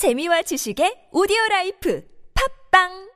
재미와 지식의 오디오 라이프. 팝빵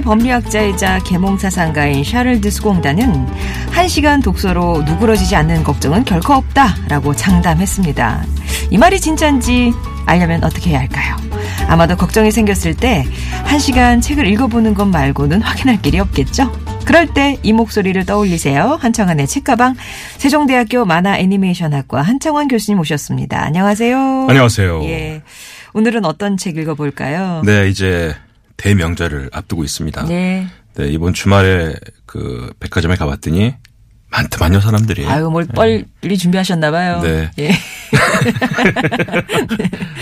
법리학자이자 계몽사상가인 샤를 드스공단은 한시간 독서로 누그러지지 않는 걱정은 결코 없다라고 장담했습니다. 이 말이 진짠지 알려면 어떻게 해야 할까요? 아마도 걱정이 생겼을 때 한시간 책을 읽어보는 것 말고는 확인할 길이 없겠죠? 그럴 때 이 목소리를 떠올리세요. 한청환의 책가방 세종대학교 만화 애니메이션학과 한청환 교수님 오셨습니다. 안녕하세요. 안녕하세요. 예. 오늘은 어떤 책 읽어볼까요? 네, 이제 대명절을 앞두고 있습니다. 네. 네. 이번 주말에 그 백화점에 가봤더니 많더만요 사람들이. 아유, 뭘 빨리 준비하셨나 봐요. 네. 예.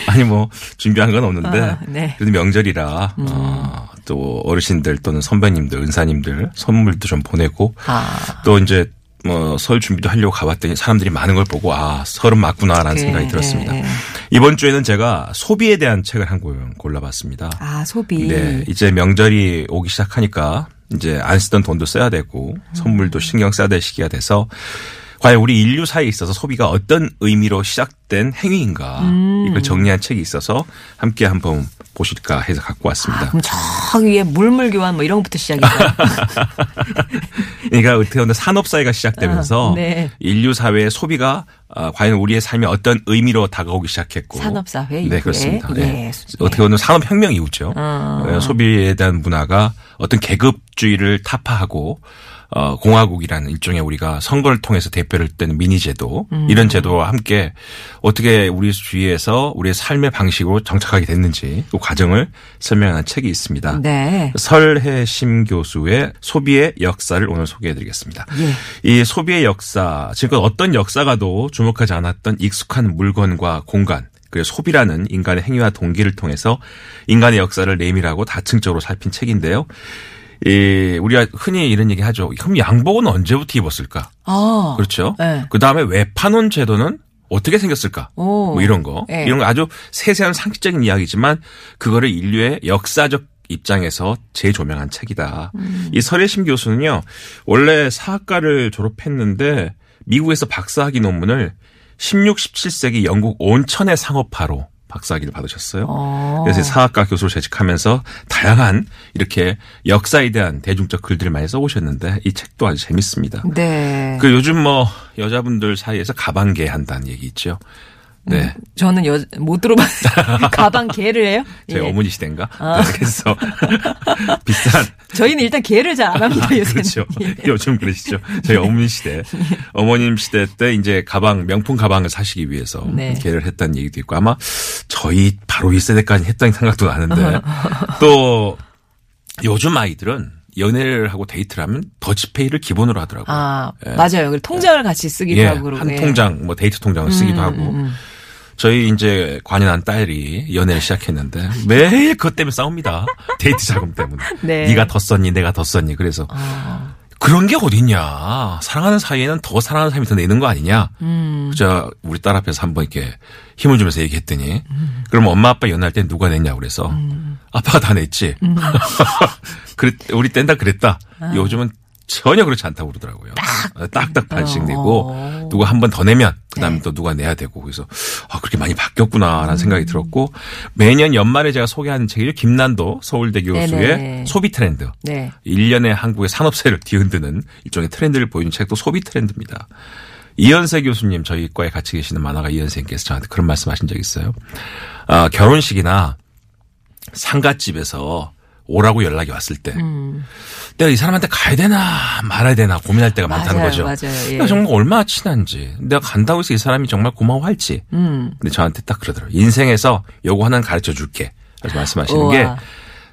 아니 뭐 준비한 건 없는데 아, 네. 그래도 명절이라 어, 또 어르신들 또는 선배님들, 은사님들 선물도 좀 보내고 아. 또 이제 뭐설 준비도 하려고 가봤더니 사람들이 많은 걸 보고 아 설은 맞구나라는 네, 생각이 들었습니다. 네. 이번 주에는 제가 소비에 대한 책을 한 권 골라봤습니다. 아, 소비. 네, 이제 명절이 오기 시작하니까 이제 안 쓰던 돈도 써야 되고 선물도 신경 써야 될 시기가 돼서 과연 우리 인류 사이에 있어서 소비가 어떤 의미로 시작된 행위인가 음. 이걸 정리한 책이 있어서 함께 한번 보실까 해서 갖고 왔습니다. 그럼 저 위에 물물 교환 뭐 이런 것부터 시작이죠. 그러니까 어떻게 보면 산업 사회가 시작되면서 아, 네. 인류 사회의 소비가 아, 과연 우리의 삶에 어떤 의미로 다가오기 시작했고 산업 사회 네 이후에. 그렇습니다. 예. 네. 어떻게 보면 산업 혁명 이후죠. 어. 어, 소비에 대한 문화가 어떤 계급주의를 타파하고 어, 공화국이라는 일종의 우리가 선거를 통해서 대표를 떼는 미니제도 음. 이런 제도와 함께 어떻게 우리 주위에서 우리의 삶의 방식으로 정착하게 됐는지 그 과정을 설명하는 책이 있습니다. 네. 설혜심 교수의 소비의 역사를 오늘 소개해 드리겠습니다. 예. 이 소비의 역사, 지금껏 어떤 역사가도 주목하지 않았던 익숙한 물건과 공간, 그리고 소비라는 인간의 행위와 동기를 통해서 인간의 역사를 내밀하고 다층적으로 살핀 책인데요. 이 우리가 흔히 이런 얘기 하죠. 그럼 양복은 언제부터 입었을까? 아. 그렇죠. 네. 그 다음에 외판원 제도는 어떻게 생겼을까? 오. 뭐 이런 거. 네. 이런 거 아주 세세한 상식적인 이야기지만 그거를 인류의 역사적 입장에서 재조명한 책이다. 음. 이 설혜심 교수는요, 원래 사학과를 졸업했는데 미국에서 박사학위 논문을 16, 17세기 영국 온천의 상업화로 박사학위를 받으셨어요. 어. 그래서 사학과 교수로 재직하면서 다양한 이렇게 역사에 대한 대중적 글들을 많이 써오셨는데 이 책도 아주 재밌습니다. 네. 그 요즘 뭐 여자분들 사이에서 가방개 한다는 얘기 있죠. 네. 저는 여, 못 들어봤어요. 가방 개를 해요? 저희 예. 어머니 시대인가? 아. 그래서 비싼 저희는 일단 개를 잘 안 합니다, 요새는. 그렇죠. 예. 요즘 그러시죠. 저희 어머니 시대, 어머님 시대 때 이제 가방 명품 가방을 사시기 위해서 네. 개를 했다는 얘기도 있고 아마 저희 바로 이 세대까지 했다는 생각도 나는데 또 요즘 아이들은 연애를 하고 데이트를 하면 더치페이를 기본으로 하더라고요. 아, 예. 맞아요. 통장을 같이 쓰기도 예, 하고 그러고. 한 예. 통장 뭐 데이트 통장을 쓰기도 음, 하고 음, 음. 저희 이제 과년한 딸이 연애를 시작했는데 매일 그것 때문에 싸웁니다. 데이트 자금 때문에. 네. 네가 더 썼니 내가 더 썼니 그래서 아, 그런 게 어딨냐. 사랑하는 사이에는 더 사랑하는 사람이 더 내는 거 아니냐. 음. 저 우리 딸 앞에서 한번 이렇게 힘을 주면서 얘기했더니 그럼 엄마 아빠 연애할 때 누가 냈냐고 그래서 아빠가 다 냈지. 그랬, 우리 땐다 그랬다. 요즘은 전혀 그렇지 않다고 그러더라고요. 딱딱 반씩 내고 어. 누가 한 번 더 내면 그 다음에 네. 또 누가 내야 되고 그래서 아 그렇게 많이 바뀌었구나라는 생각이 들었고 매년 연말에 제가 소개하는 책이죠. 김난도 서울대 교수의 네네. 소비 트렌드. 네. 1년의 한국의 산업세를 뒤흔드는 일종의 트렌드를 보이는 책도 소비 트렌드입니다. 이현세 교수님 저희 과에 같이 계시는 만화가 이현세님께서 저한테 그런 말씀 하신 적 있어요. 아, 결혼식이나 상가집에서 오라고 연락이 왔을 때 내가 이 사람한테 가야 되나 말아야 되나 고민할 때가 많다는 맞아요, 거죠. 맞아요. 예. 내가 정말 얼마나 친한지, 내가 간다고 해서 이 사람이 정말 고마워할지. 음. 근데 저한테 딱 그러더라고요. 인생에서 요거 하나는 가르쳐 줄게. 그래서 말씀하시는 우와. 게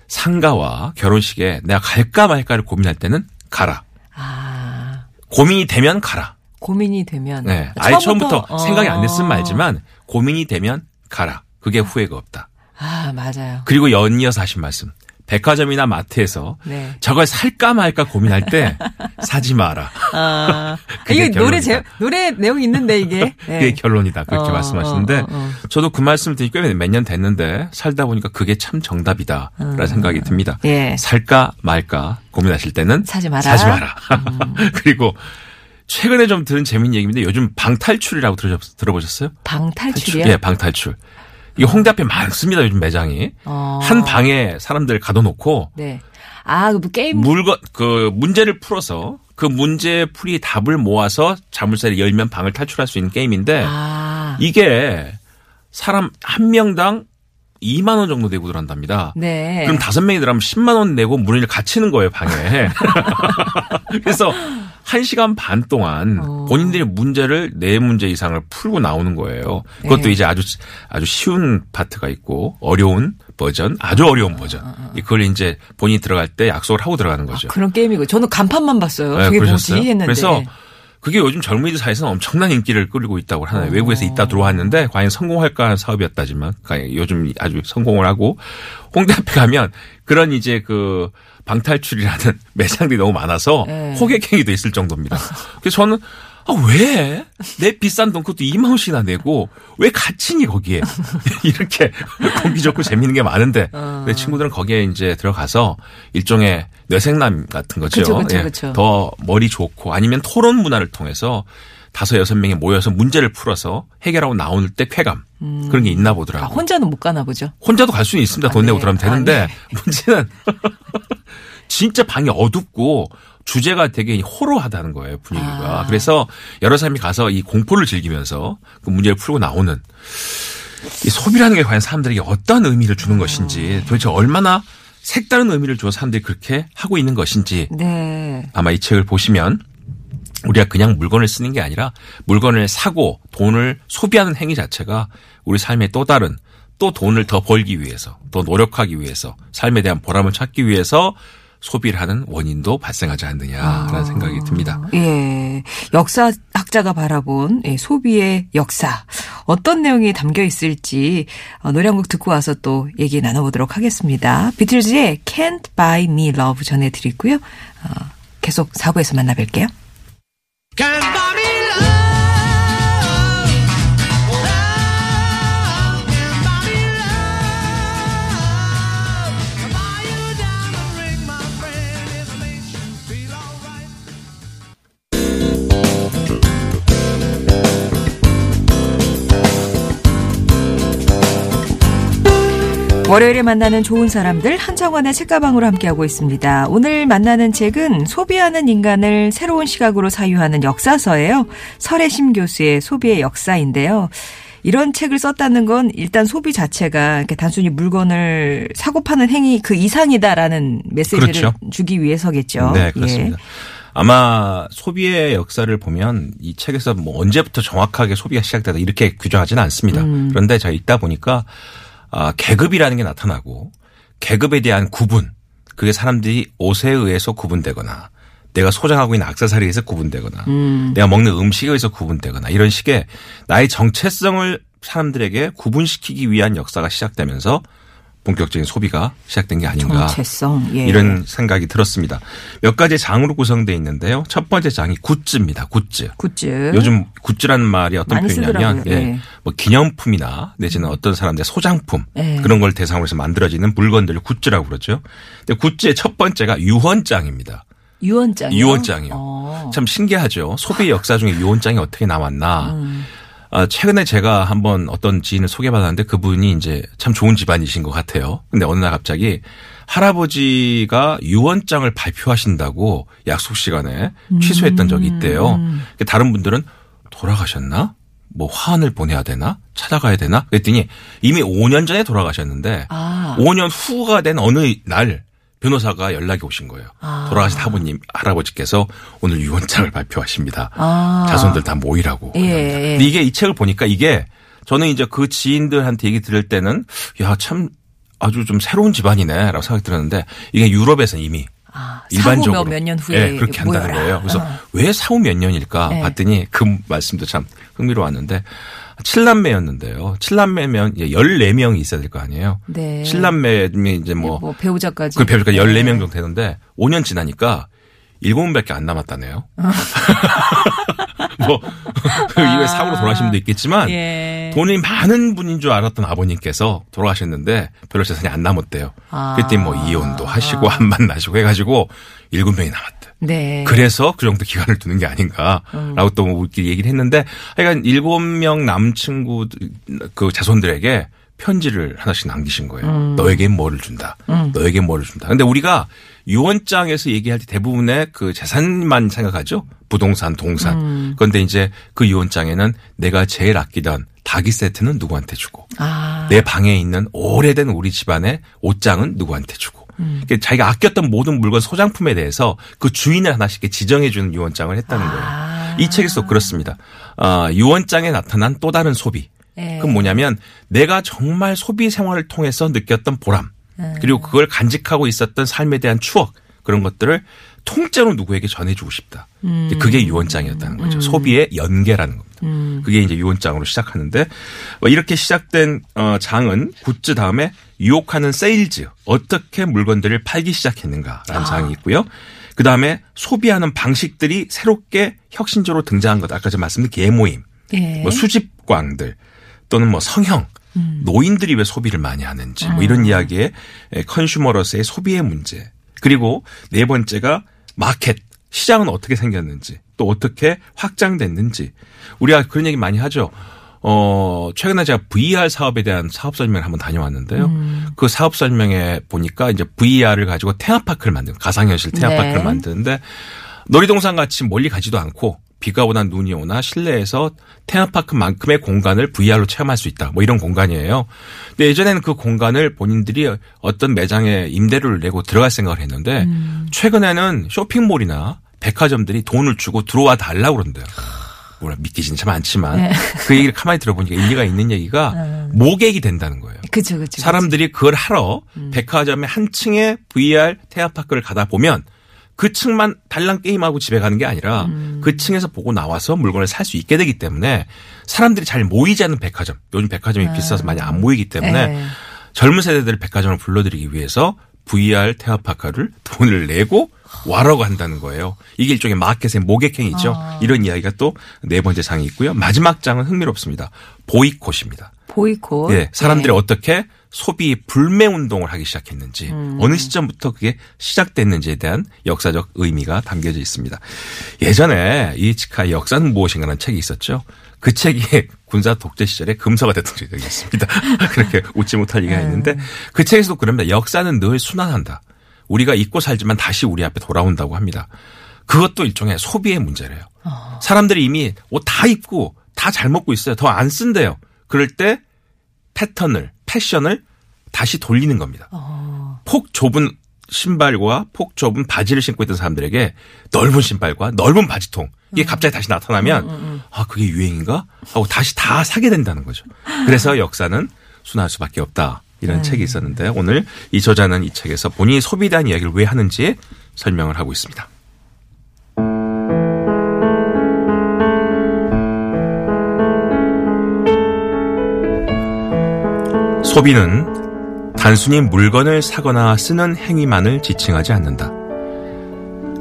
상가와 결혼식에 내가 갈까 말까를 고민할 때는 가라. 아, 고민이 되면 가라. 고민이 되면. 네. 아예 처음부터 어. 생각이 안 됐으면 말지만 고민이 되면 가라. 그게 후회가 없다. 아, 맞아요. 그리고 연이어서 하신 말씀. 백화점이나 마트에서 네. 저걸 살까 말까 고민할 때 사지 마라. 아, 이게 노래. 제, 노래 내용이 있는데, 이게. 네. 그게 결론이다. 그렇게 어, 말씀하시는데 어, 어, 어. 저도 그 말씀을 드리 꽤몇 년 됐는데 살다 보니까 그게 참 정답이다라는 생각이 듭니다. 예. 살까 말까 고민하실 때는 사지 마라. 사지 마라. 그리고 최근에 좀 들은 재밌는 얘기인데 요즘 방탈출이라고 들어보셨어요? 방탈출이야? 예, 방탈출. 이게 홍대 앞에 많습니다. 요즘 매장이. 어. 한 방에 사람들 가둬놓고 네. 아, 그 게임. 물건 그 문제를 풀어서 그 문제 풀이 답을 모아서 자물쇠를 열면 방을 탈출할 수 있는 게임인데 아. 이게 사람 한 명당 2만 원 정도 내고 들어간답니다. 네. 그럼 다섯 명이 들어가면 10만 원 내고 문을 갇히는 거예요, 방에. 그래서 한 시간 반 동안 어. 본인들이 문제를 네 문제 이상을 풀고 나오는 거예요. 그것도 네. 이제 아주 아주 쉬운 파트가 있고 어려운 버전, 아주 어려운 버전. 그걸 이제 본인이 들어갈 때 약속을 하고 들어가는 거죠. 그런 게임이고. 저는 간판만 봤어요. 네, 그게 그러셨어요? 뭐지 했는데. 그래서 그게 요즘 젊은이들 사이에서는 엄청난 인기를 끌고 있다고 하나요. 외국에서 있다 들어왔는데 과연 성공할까 하는 사업이었다지만 과연 요즘 아주 성공을 하고 홍대 앞에 가면 그런 이제 그 방탈출이라는 매장들이 너무 많아서 네. 호객행위도 있을 정도입니다. 그래서 저는 아, 왜? 내 비싼 돈 그것도 2만 원씩이나 내고 왜 갇히니 거기에? 이렇게 공기 좋고 재밌는 게 많은데 어. 내 친구들은 거기에 이제 들어가서 일종의 뇌생남 같은 거죠. 그쵸, 그쵸, 예. 그쵸. 더 머리 좋고 아니면 토론 문화를 통해서 다섯 여섯 명이 모여서 문제를 풀어서 해결하고 나올 때 쾌감 그런 게 있나 아, 보더라고요. 혼자는 못 가나 보죠. 혼자도 갈 수는 있습니다. 돈 아, 내고 네. 들어가면 아, 되는데 문제는 진짜 방이 어둡고 주제가 되게 호로하다는 거예요 분위기가. 아. 그래서 여러 사람이 가서 이 공포를 즐기면서 그 문제를 풀고 나오는 이 소비라는 게 과연 사람들에게 어떤 의미를 주는 것인지 도대체 얼마나 색다른 의미를 주어 사람들이 그렇게 하고 있는 것인지 네. 아마 이 책을 보시면 우리가 그냥 물건을 쓰는 게 아니라 물건을 사고 돈을 소비하는 행위 자체가 우리 삶의 또 다른 또 돈을 더 벌기 위해서 더 노력하기 위해서 삶에 대한 보람을 찾기 위해서 소비를 하는 원인도 발생하지 않느냐라는 생각이 듭니다. 예. 역사학자가 바라본 예, 소비의 역사. 어떤 내용이 담겨 있을지 어, 노래 한 곡 듣고 와서 또 얘기 나눠보도록 하겠습니다. 비틀즈의 Can't Buy Me Love 전해드리고요. 어, 계속 4부에서 만나뵐게요. 월요일에 만나는 좋은 사람들 한정원의 책가방으로 함께하고 있습니다. 오늘 만나는 책은 소비하는 인간을 새로운 시각으로 사유하는 역사서예요. 설혜심 교수의 소비의 역사인데요. 이런 책을 썼다는 건 일단 소비 자체가 이렇게 단순히 물건을 사고 파는 행위 그 이상이다라는 메시지를 그렇죠. 주기 위해서겠죠. 네, 예. 그렇습니다. 아마 소비의 역사를 보면 이 책에서 뭐 언제부터 정확하게 소비가 시작되다 이렇게 규정하지는 않습니다. 음. 그런데 제가 읽다 보니까 아, 계급이라는 게 나타나고 계급에 대한 구분 그게 사람들이 옷에 의해서 구분되거나 내가 소장하고 있는 악세사리에 의해서 구분되거나 음. 내가 먹는 음식에 의해서 구분되거나 이런 식의 나의 정체성을 사람들에게 구분시키기 위한 역사가 시작되면서 본격적인 소비가 시작된 게 아닌가 정체성. 예. 이런 생각이 들었습니다. 몇 가지 장으로 구성되어 있는데요. 첫 번째 장이 굿즈입니다. 굿즈. 굿즈. 요즘 굿즈라는 말이 어떤 표현이냐면. 예. 예. 뭐 기념품이나 내지는 어떤 사람들의 소장품 예. 그런 걸 대상으로 해서 만들어지는 물건들을 굿즈라고 그러죠. 근데 굿즈의 첫 번째가 유언장입니다. 유언장. 유언장이요. 어. 참 신기하죠. 소비 역사 중에 유언장이 어떻게 나왔나. 음. 아, 최근에 제가 한번 어떤 지인을 소개받았는데 그분이 이제 참 좋은 집안이신 것 같아요. 근데 어느 날 갑자기 할아버지가 유언장을 발표하신다고 약속 시간에 취소했던 적이 있대요. 그러니까 다른 분들은 돌아가셨나? 뭐 화환을 보내야 되나? 찾아가야 되나? 그랬더니 이미 5년 전에 돌아가셨는데 아. 5년 후가 된 어느 날 변호사가 연락이 오신 거예요. 아. 돌아가신 사부님 할아버지께서 오늘 유언장을 발표하십니다. 아. 자손들 다 모이라고. 예. 예. 근데 이게 이 책을 보니까 이게 저는 이제 그 지인들한테 얘기 들을 때는 야 참 아주 좀 새로운 집안이네라고 생각이 들었는데 이게 유럽에서는 이미 아, 일반적으로 사후 몇년 후에 예, 그렇게 한다는 모여라. 거예요. 그래서 어. 왜 사후 몇 년일까 네. 봤더니 그 말씀도 참 흥미로웠는데 칠남매였는데요. 칠남매면 14명이 있어야 될 거 아니에요. 네. 칠남매면 이제 뭐, 뭐 배우자까지. 그 네. 14명 정도 되는데 5년 지나니까 7명밖에 안 남았다네요. 뭐 이후에 사고로 돌아가신 분도 있겠지만 예. 돈이 많은 분인 줄 알았던 아버님께서 돌아가셨는데 별로 재산이 안 남았대요. 아. 그때 뭐 이혼도 하시고 한만 나시고 해가지고 7명이 남았대. 네. 그래서 그 정도 기간을 두는 게 아닌가라고 또 우리끼리 얘기를 했는데 하여간 일곱 명 남친구 그 자손들에게 편지를 하나씩 남기신 거예요. 음. 너에게 뭐를 준다. 너에게 뭐를 준다. 근데 우리가 유언장에서 얘기할 때 대부분의 그 재산만 생각하죠. 부동산, 동산. 음. 그런데 이제 그 유언장에는 내가 제일 아끼던 닭이 세트는 누구한테 주고 아. 내 방에 있는 오래된 우리 집안의 옷장은 누구한테 주고 음. 그러니까 자기가 아꼈던 모든 물건 소장품에 대해서 그 주인을 하나씩 이렇게 지정해 주는 유언장을 했다는 거예요. 아. 이 책에서 그렇습니다. 아, 유언장에 나타난 또 다른 소비. 예. 그건 뭐냐면 내가 정말 소비 생활을 통해서 느꼈던 보람 네. 그리고 그걸 간직하고 있었던 삶에 대한 추억 그런 것들을 통째로 누구에게 전해주고 싶다. 음. 그게 유언장이었다는 거죠. 소비의 연계라는 겁니다. 음. 그게 이제 유언장으로 시작하는데 뭐 이렇게 시작된 어, 장은 굿즈 다음에 유혹하는 세일즈 어떻게 물건들을 팔기 시작했는가라는 아. 장이 있고요. 그 다음에 소비하는 방식들이 새롭게 혁신적으로 등장한 것 아까 제가 말씀드린 개모임, 예. 뭐 수집광들 또는 뭐 성형, 음. 노인들이 왜 소비를 많이 하는지 뭐 이런 이야기에 컨슈머러스의 소비의 문제 그리고 네 번째가 마켓 시장은 어떻게 생겼는지 또 어떻게 확장됐는지 우리가 그런 얘기 많이 하죠. 어, 최근에 제가 VR 사업에 대한 사업 설명을 한번 다녀왔는데요. 음. 그 사업 설명에 보니까 이제 VR을 가지고 테마파크를 만드는 가상현실 테마파크를 네. 만드는데 놀이동산 같이 멀리 가지도 않고 비가 오나 눈이 오나 실내에서 테마파크만큼의 공간을 VR로 체험할 수 있다. 뭐 이런 공간이에요. 근데 예전에는 그 공간을 본인들이 어떤 매장에 임대료를 내고 들어갈 생각을 했는데 음. 최근에는 쇼핑몰이나 백화점들이 돈을 주고 들어와 달라고 그런대요. 물론 믿기지는 참 않지만 네. 그 얘기를 가만히 들어보니까 일리가 있는 얘기가 모객이 된다는 거예요. 그쵸, 그쵸. 사람들이 그걸 하러 음. 백화점의 한 층에 VR 테마파크를 가다 보면 그 층만 달랑 게임하고 집에 가는 게 아니라 음. 그 층에서 보고 나와서 물건을 살 수 있게 되기 때문에 사람들이 잘 모이지 않는 백화점 요즘 백화점이 비싸서 많이 안 모이기 때문에 아. 네. 젊은 세대들을 백화점을 불러들이기 위해서 VR 테마파크를 돈을 내고 와라고 한다는 거예요. 이게 일종의 마켓의 모객행위죠. 아. 이런 이야기가 또 네 번째 장이 있고요. 마지막 장은 흥미롭습니다. 보이콧입니다. 보이콧. 예, 사람들이 네. 어떻게 소비 불매 운동을 하기 시작했는지 음. 어느 시점부터 그게 시작됐는지에 대한 역사적 의미가 담겨져 있습니다. 예전에 이치카의 역사는 무엇인가라는 책이 있었죠. 그 책이 군사 독재 시절에 금서가 됐던 적이 있습니다. 그렇게 웃지 못할 얘기가 있는데 그 책에서도 그럽니다. 역사는 늘 순환한다. 우리가 잊고 살지만 다시 우리 앞에 돌아온다고 합니다. 그것도 일종의 소비의 문제래요. 사람들이 이미 옷 다 입고 다 잘 먹고 있어요. 더 안 쓴대요. 그럴 때 패턴을, 패션을 다시 돌리는 겁니다. 폭 좁은 신발과 폭 좁은 바지를 신고 있던 사람들에게 넓은 신발과 넓은 바지통 이게 갑자기 다시 나타나면 아 그게 유행인가 하고 다시 다 사게 된다는 거죠. 그래서 역사는 순화할 수밖에 없다 이런 책이 있었는데 오늘 이 저자는 이 책에서 본인이 소비에 대한 이야기를 왜 하는지 설명을 하고 있습니다. 소비는 단순히 물건을 사거나 쓰는 행위만을 지칭하지 않는다.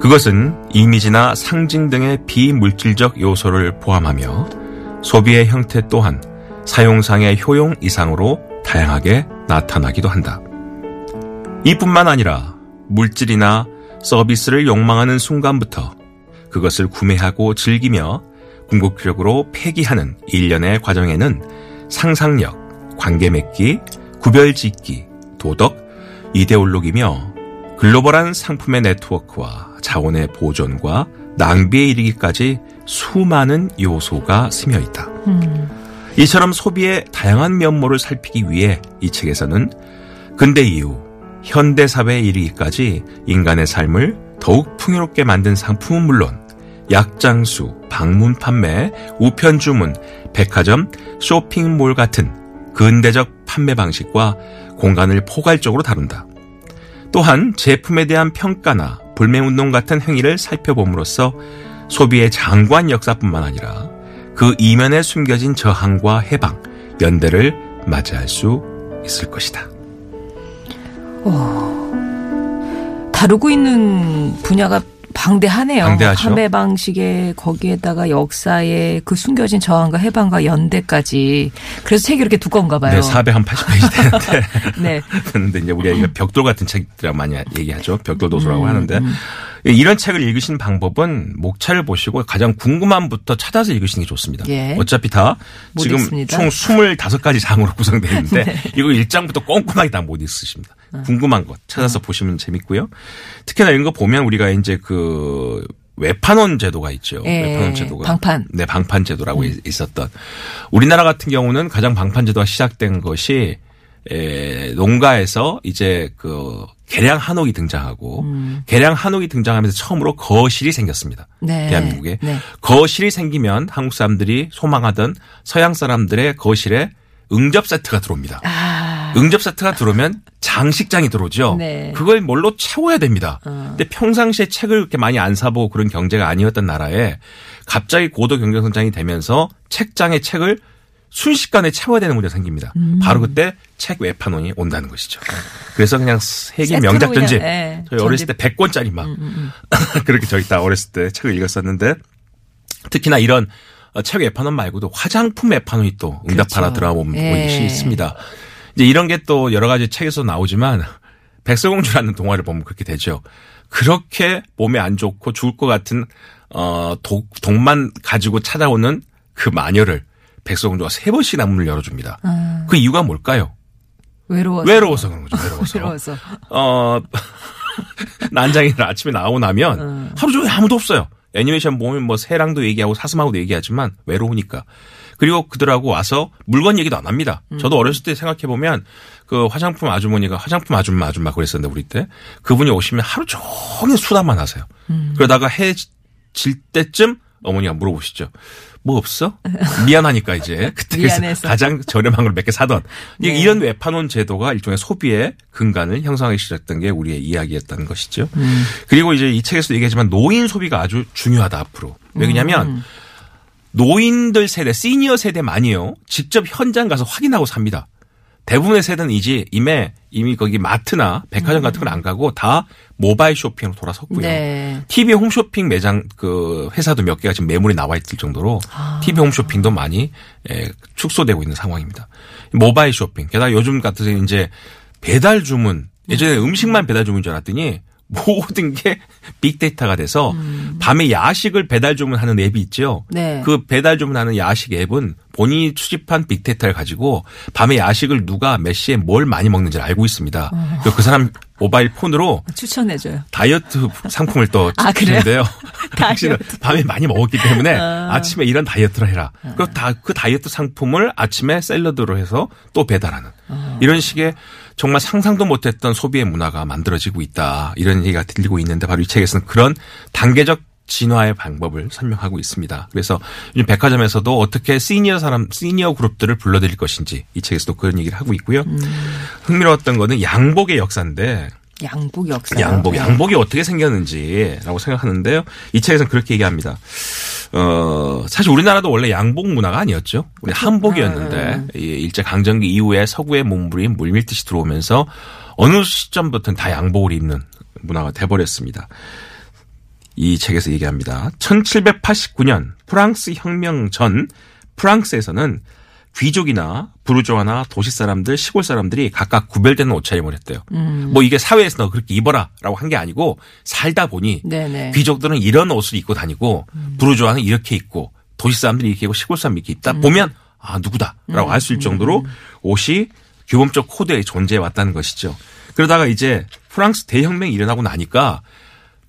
그것은 이미지나 상징 등의 비물질적 요소를 포함하며 소비의 형태 또한 사용상의 효용 이상으로 다양하게 나타나기도 한다. 이뿐만 아니라 물질이나 서비스를 욕망하는 순간부터 그것을 구매하고 즐기며 궁극적으로 폐기하는 일련의 과정에는 상상력, 관계 맺기, 구별 짓기, 도덕, 이데올로기며 글로벌한 상품의 네트워크와 자원의 보존과 낭비에 이르기까지 수많은 요소가 스며 있다. 이처럼 소비의 다양한 면모를 살피기 위해 이 책에서는 근대 이후 현대 사회에 이르기까지 인간의 삶을 더욱 풍요롭게 만든 상품은 물론 약장수, 방문 판매, 우편 주문, 백화점, 쇼핑몰 같은 근대적 판매 방식과 공간을 포괄적으로 다룬다. 또한 제품에 대한 평가나 불매운동 같은 행위를 살펴봄으로써 소비의 장관 역사뿐만 아니라 그 이면에 숨겨진 저항과 해방, 연대를 맞이할 수 있을 것이다. 다루고 있는 분야가 방대하네요. 방대하죠. 판매 방식에 거기에다가 역사에 그 숨겨진 저항과 해방과 연대까지. 그래서 책이 이렇게 두꺼운가 봐요. 네, 480페이지 되는데. 네. 그런데 이제 우리가 벽돌 같은 책이라고 많이 얘기하죠. 벽돌 도서라고 음, 하는데. 이런 책을 읽으신 방법은 목차를 보시고 가장 궁금함부터 찾아서 읽으시는 게 좋습니다. 예. 어차피 다못 지금 읽습니다. 네. 총 25가지 장으로 구성되어 있는데 이거 1장부터 꼼꼼하게 다 못 읽으십니다. 어. 궁금한 것 찾아서 보시면 재밌고요. 특히나 이런 거 보면 우리가 이제 그 외판원 제도가 있죠. 예, 외판원 제도가 방판. 음. 네, 방판 제도라고 있었던 우리나라 같은 경우는 가장 방판 제도가 시작된 것이 에, 농가에서 이제 그 계량 한옥이 등장하고 음. 계량 한옥이 등장하면서 처음으로 거실이 생겼습니다. 네. 대한민국에 네. 거실이 생기면 한국 사람들이 소망하던 서양 사람들의 거실에 응접 세트가 들어옵니다. 아. 응접 세트가 들어오면 장식장이 들어오죠. 네. 그걸 뭘로 채워야 됩니다. 어. 근데 평상시에 책을 그렇게 많이 안 사보고 그런 경제가 아니었던 나라에 갑자기 고도 경제 성장이 되면서 책장에 책을 순식간에 채워야 되는 문제가 생깁니다. 음. 바로 그때 책 외판원이 온다는 것이죠. 그래서 그냥 세계 명작 전집 그냥, 예, 저희 어렸을 전집. 때 100권짜리 막 그렇게 저희 다 어렸을 때 책을 읽었었는데 특히나 이런 어, 책 외판원 말고도 화장품 외판원이 또 응답하라 그렇죠. 드라마 보면 예. 것이 있습니다. 이제 이런 게 또 여러 가지 책에서 나오지만 백설공주라는 동화를 보면 그렇게 되죠. 그렇게 몸에 안 좋고 죽을 것 같은 어 독, 독만 가지고 찾아오는 그 마녀를 백설공주가 세 번씩이나 문을 열어줍니다. 그 이유가 뭘까요? 외로워서. 외로워서 그런 거죠. 외로워서. 외로워서. 어, 난장이를 아침에 나오고 나면 하루 종일 아무도 없어요. 애니메이션 보면 뭐 새랑도 얘기하고 사슴하고도 얘기하지만 외로우니까. 그리고 그들하고 와서 물건 얘기도 안 합니다. 저도 어렸을 때 생각해 보면 그 화장품 아주머니가 화장품 아줌마 아줌마 그랬었는데 우리 때 그분이 오시면 하루 종일 수다만 하세요. 그러다가 해 질 때쯤 어머니가 물어보시죠. 뭐 없어? 미안하니까 이제 그때 미안해서. 가장 저렴한 걸 몇 개 사던 이- 네. 이런 외판원 제도가 일종의 소비의 근간을 형성하기 시작했던 게 우리의 이야기였다는 것이죠. 음. 그리고 이제 이 책에서 얘기하지만 노인 소비가 아주 중요하다 앞으로. 왜냐하면 음. 노인들 세대, 시니어 세대만이요. 직접 현장 가서 확인하고 삽니다. 대부분의 세대는 이제 이미 이미 거기 마트나 백화점 같은 건 안 가고 다 모바일 쇼핑으로 돌아섰고요. 네. TV 홈쇼핑 매장 그 회사도 몇 개가 지금 매물이 나와 있을 정도로 아. TV 홈쇼핑도 많이 예, 축소되고 있는 상황입니다. 모바일 쇼핑 게다가 요즘 같은 이제 배달 주문 예전에 음식만 배달 주문인 줄 알았더니 모든 게 빅데이터가 돼서 밤에 야식을 배달 주문하는 앱이 있죠. 음. 네. 그 배달 주문하는 야식 앱은 본인이 수집한 빅데이터를 가지고 밤에 야식을 누가 몇 시에 뭘 많이 먹는지를 알고 있습니다. 어. 그 사람 모바일 폰으로 추천해줘요. 다이어트 상품을 또 아? 주는데요. 당신은. 밤에 많이 먹었기 때문에 아침에 이런 다이어트를 해라. 그리고 다 그 다이어트 상품을 아침에 샐러드로 해서 또 배달하는 이런 식의 정말 상상도 못했던 소비의 문화가 만들어지고 있다. 이런 얘기가 들리고 있는데 바로 이 책에서는 그런 단계적 진화의 방법을 설명하고 있습니다. 그래서 요즘 백화점에서도 어떻게 시니어 사람, 시니어 그룹들을 불러들일 것인지 이 책에서도 그런 얘기를 하고 있고요. 흥미로웠던 거는 양복의 역사인데 양복 역사. 양복, 양복이 어떻게 생겼는지라고 생각하는데요. 이 책에서는 그렇게 얘기합니다. 어, 사실 우리나라도 원래 양복 문화가 아니었죠. 우리 한복이었는데 이 일제 강점기 이후에 서구의 몸부림 물밀듯이 들어오면서 어느 시점부터는 다 양복을 입는 문화가 돼버렸습니다. 이 책에서 얘기합니다. 1789년 프랑스 혁명 전 프랑스에서는 귀족이나 부르주아나 도시 사람들, 시골 사람들이 각각 구별되는 옷차림을 했대요. 뭐 이게 사회에서 너 그렇게 입어라라고 한 게 아니고 살다 보니 네네. 귀족들은 이런 옷을 입고 다니고 부르주아는 이렇게 입고 도시 사람들이 이렇게 입고 시골 사람이 이렇게 입다 보면 아 누구다라고 알 수 있을 정도로 옷이 규범적 코드에 존재해 왔다는 것이죠. 그러다가 이제 프랑스 대혁명이 일어나고 나니까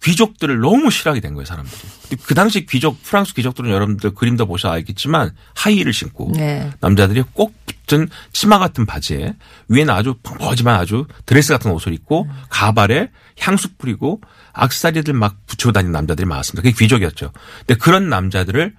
귀족들을 너무 싫어하게 된 거예요, 사람들이. 그 당시 귀족, 프랑스 귀족들은 여러분들 그림도 보셔 알겠지만 하이힐을 신고 네. 남자들이 꼭전 치마 같은 바지에 위에는 아주 펑퍼지만 아주 드레스 같은 옷을 입고 가발에 향수 뿌리고 악세사리들 막 붙이고 다니는 남자들이 많았습니다. 그게 귀족이었죠. 근데 그런 남자들을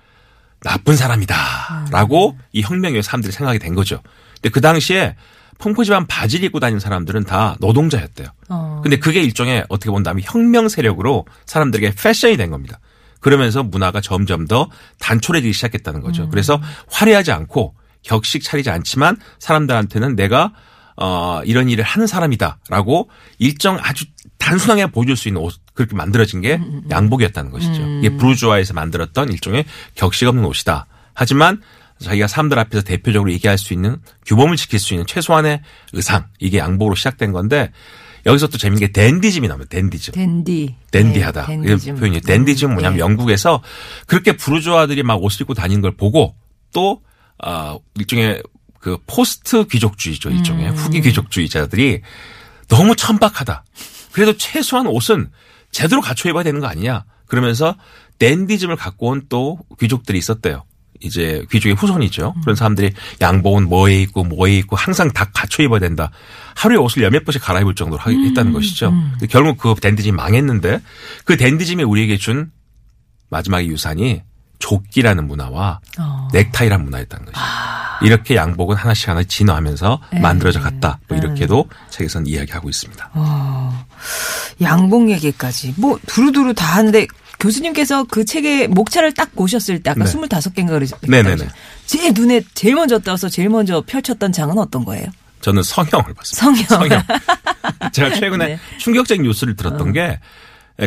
나쁜 사람이다라고 이 혁명의 사람들이 생각이 된 거죠. 근데 그 당시에 펑퍼짐한 바지를 입고 다니는 사람들은 다 노동자였대요. 어. 근데 그게 일종의 어떻게 본다면 혁명 세력으로 사람들에게 패션이 된 겁니다. 그러면서 문화가 점점 더 단촐해지기 시작했다는 거죠. 그래서 화려하지 않고 격식 차리지 않지만 사람들한테는 내가 어 이런 일을 하는 사람이다라고 일정 아주 단순하게 보여줄 수 있는 옷 그렇게 만들어진 게 양복이었다는 것이죠. 이게 부르주아에서 만들었던 일종의 격식 없는 옷이다. 하지만 자기가 사람들 앞에서 대표적으로 얘기할 수 있는 규범을 지킬 수 있는 최소한의 의상 이게 양복으로 시작된 건데 여기서 또 재밌는 게 댄디즘이 나옵니다. 댄디즘. 댄디. 댄디하다. 네, 이 댄디즘. 표현이 댄디즘 뭐냐면 네. 영국에서 그렇게 부르주아들이 막 옷을 입고 다니는 걸 보고 또 아, 일종의 그 포스트 귀족주의죠. 일종의 음. 후기 귀족주의자들이 너무 천박하다. 그래도 최소한 옷은 제대로 갖춰 입어야 되는 거 아니냐. 그러면서 댄디즘을 갖고 온 또 귀족들이 있었대요. 이제 귀족의 후손이죠. 음. 그런 사람들이 양복은 뭐에 입고 뭐에 입고 항상 다 갖춰 입어야 된다. 하루에 옷을 열몇 번씩 갈아입을 정도로 음, 했다는 것이죠. 근데 결국 그 댄디즘이 망했는데 그 댄디즘이 우리에게 준 마지막의 유산이 조끼라는 문화와 어. 넥타이라는 문화였다는 것이죠. 이렇게 양복은 하나씩 하나씩 진화하면서 네. 만들어져 갔다. 뭐 이렇게도 책에서는 이야기하고 있습니다. 양복 얘기까지. 뭐, 두루두루 다 하는데, 교수님께서 그 책의 목차를 딱 보셨을 때, 아까 네. 25개인가 그러셨 네네네. 제일 눈에 제일 먼저 떠서 제일 먼저 펼쳤던 장은 어떤 거예요? 저는 성형을 봤습니다. 성형. 성형. 제가 최근에 네. 어. 충격적인 뉴스를 들었던 게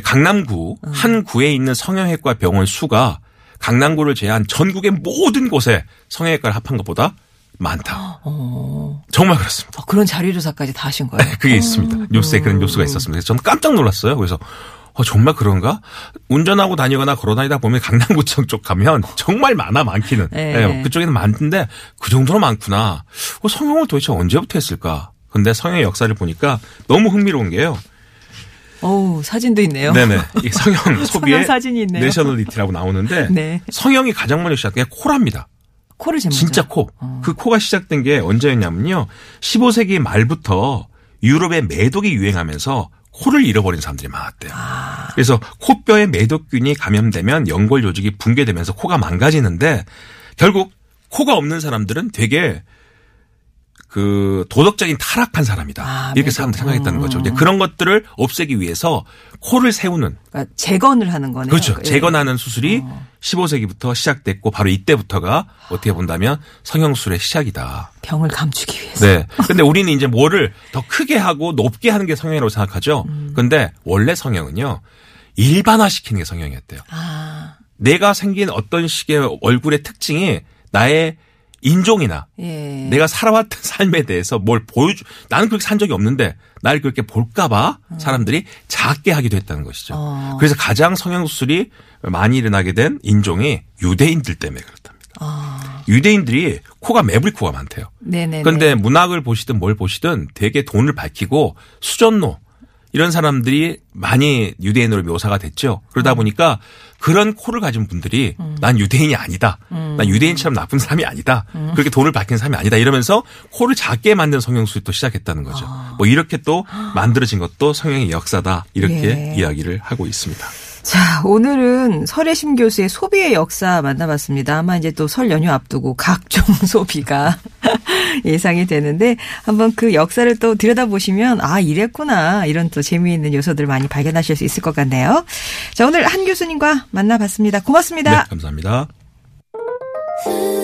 강남구 한 구에 있는 성형외과 병원 수가 강남구를 제한 전국의 모든 곳에 성형외과를 합한 것보다 많다. 어. 정말 그렇습니다. 어, 그런 자료 조사까지 다 하신 거예요? 그게 있습니다. 뉴스에 그런 뉴스가 있었습니다. 그래서 저는 깜짝 놀랐어요. 그래서 어, 정말 그런가? 운전하고 다니거나 걸어 다니다 보면 강남구청 쪽 가면 정말 많아, 많기는. 네. 예, 그쪽에는 많은데 그 정도로 많구나. 어, 성형을 도대체 언제부터 했을까? 근데 성형의 역사를 보니까 너무 흥미로운 게요. 어우, 사진도 있네요. 네네. 이 성형 소비의 사진이 있네요. 내셔널리티라고 나오는데 네. 성형이 가장 먼저 시작된 게 코랍니다. 코를 먼저. 진짜 코. 그 코가 시작된 게 언제였냐면요. 15세기 말부터 유럽의 매독이 유행하면서 코를 잃어버린 사람들이 많았대요. 그래서 코뼈에 매독균이 감염되면 연골 조직이 붕괴되면서 코가 망가지는데 결국 코가 없는 사람들은 되게 그 도덕적인 타락한 사람이다. 아, 이렇게 매독. 사람들이 생각했다는 거죠. 이제 그런 것들을 없애기 위해서 코를 세우는 그러니까 재건을 하는 거네요. 그렇죠. 예. 재건하는 수술이 15세기부터 시작됐고 바로 이때부터가 어떻게 본다면 성형술의 시작이다. 병을 감추기 위해서. 네. 근데 우리는 이제 뭐를 더 크게 하고 높게 하는 게 성형이라고 생각하죠. 음. 근데 원래 성형은요. 일반화시키는 게 성형이었대요. 아, 내가 생긴 어떤 식의 얼굴의 특징이 나의 인종이나 예. 내가 살아왔던 삶에 대해서 뭘 보여주, 나는 그렇게 산 적이 없는데 날 그렇게 볼까봐 사람들이 작게 하기도 했다는 것이죠. 어. 그래서 가장 성형수술이 많이 일어나게 된 인종이 유대인들 때문에 그렇답니다. 아, 유대인들이 코가 매부리 코가 많대요. 네네. 그런데 문학을 보시든 뭘 보시든 되게 돈을 밝히고 수전노 이런 사람들이 많이 유대인으로 묘사가 됐죠. 그러다 보니까 그런 코를 가진 분들이 난 유대인이 아니다. 난 유대인처럼 나쁜 사람이 아니다. 그렇게 돈을 밝힌 사람이 아니다. 이러면서 코를 작게 만든 성형술이 또 시작했다는 거죠. 뭐 이렇게 또 만들어진 것도 성형의 역사다. 이렇게 예. 이야기를 하고 있습니다. 자, 오늘은 설혜심 교수의 소비의 역사 만나봤습니다. 아마 이제 또 설 연휴 앞두고 각종 소비가 예상이 되는데 한번 그 역사를 또 들여다보시면 아, 이랬구나. 이런 또 재미있는 요소들 많이 발견하실 수 있을 것 같네요. 자, 오늘 한 교수님과 만나봤습니다. 고맙습니다. 네, 감사합니다. Ooh.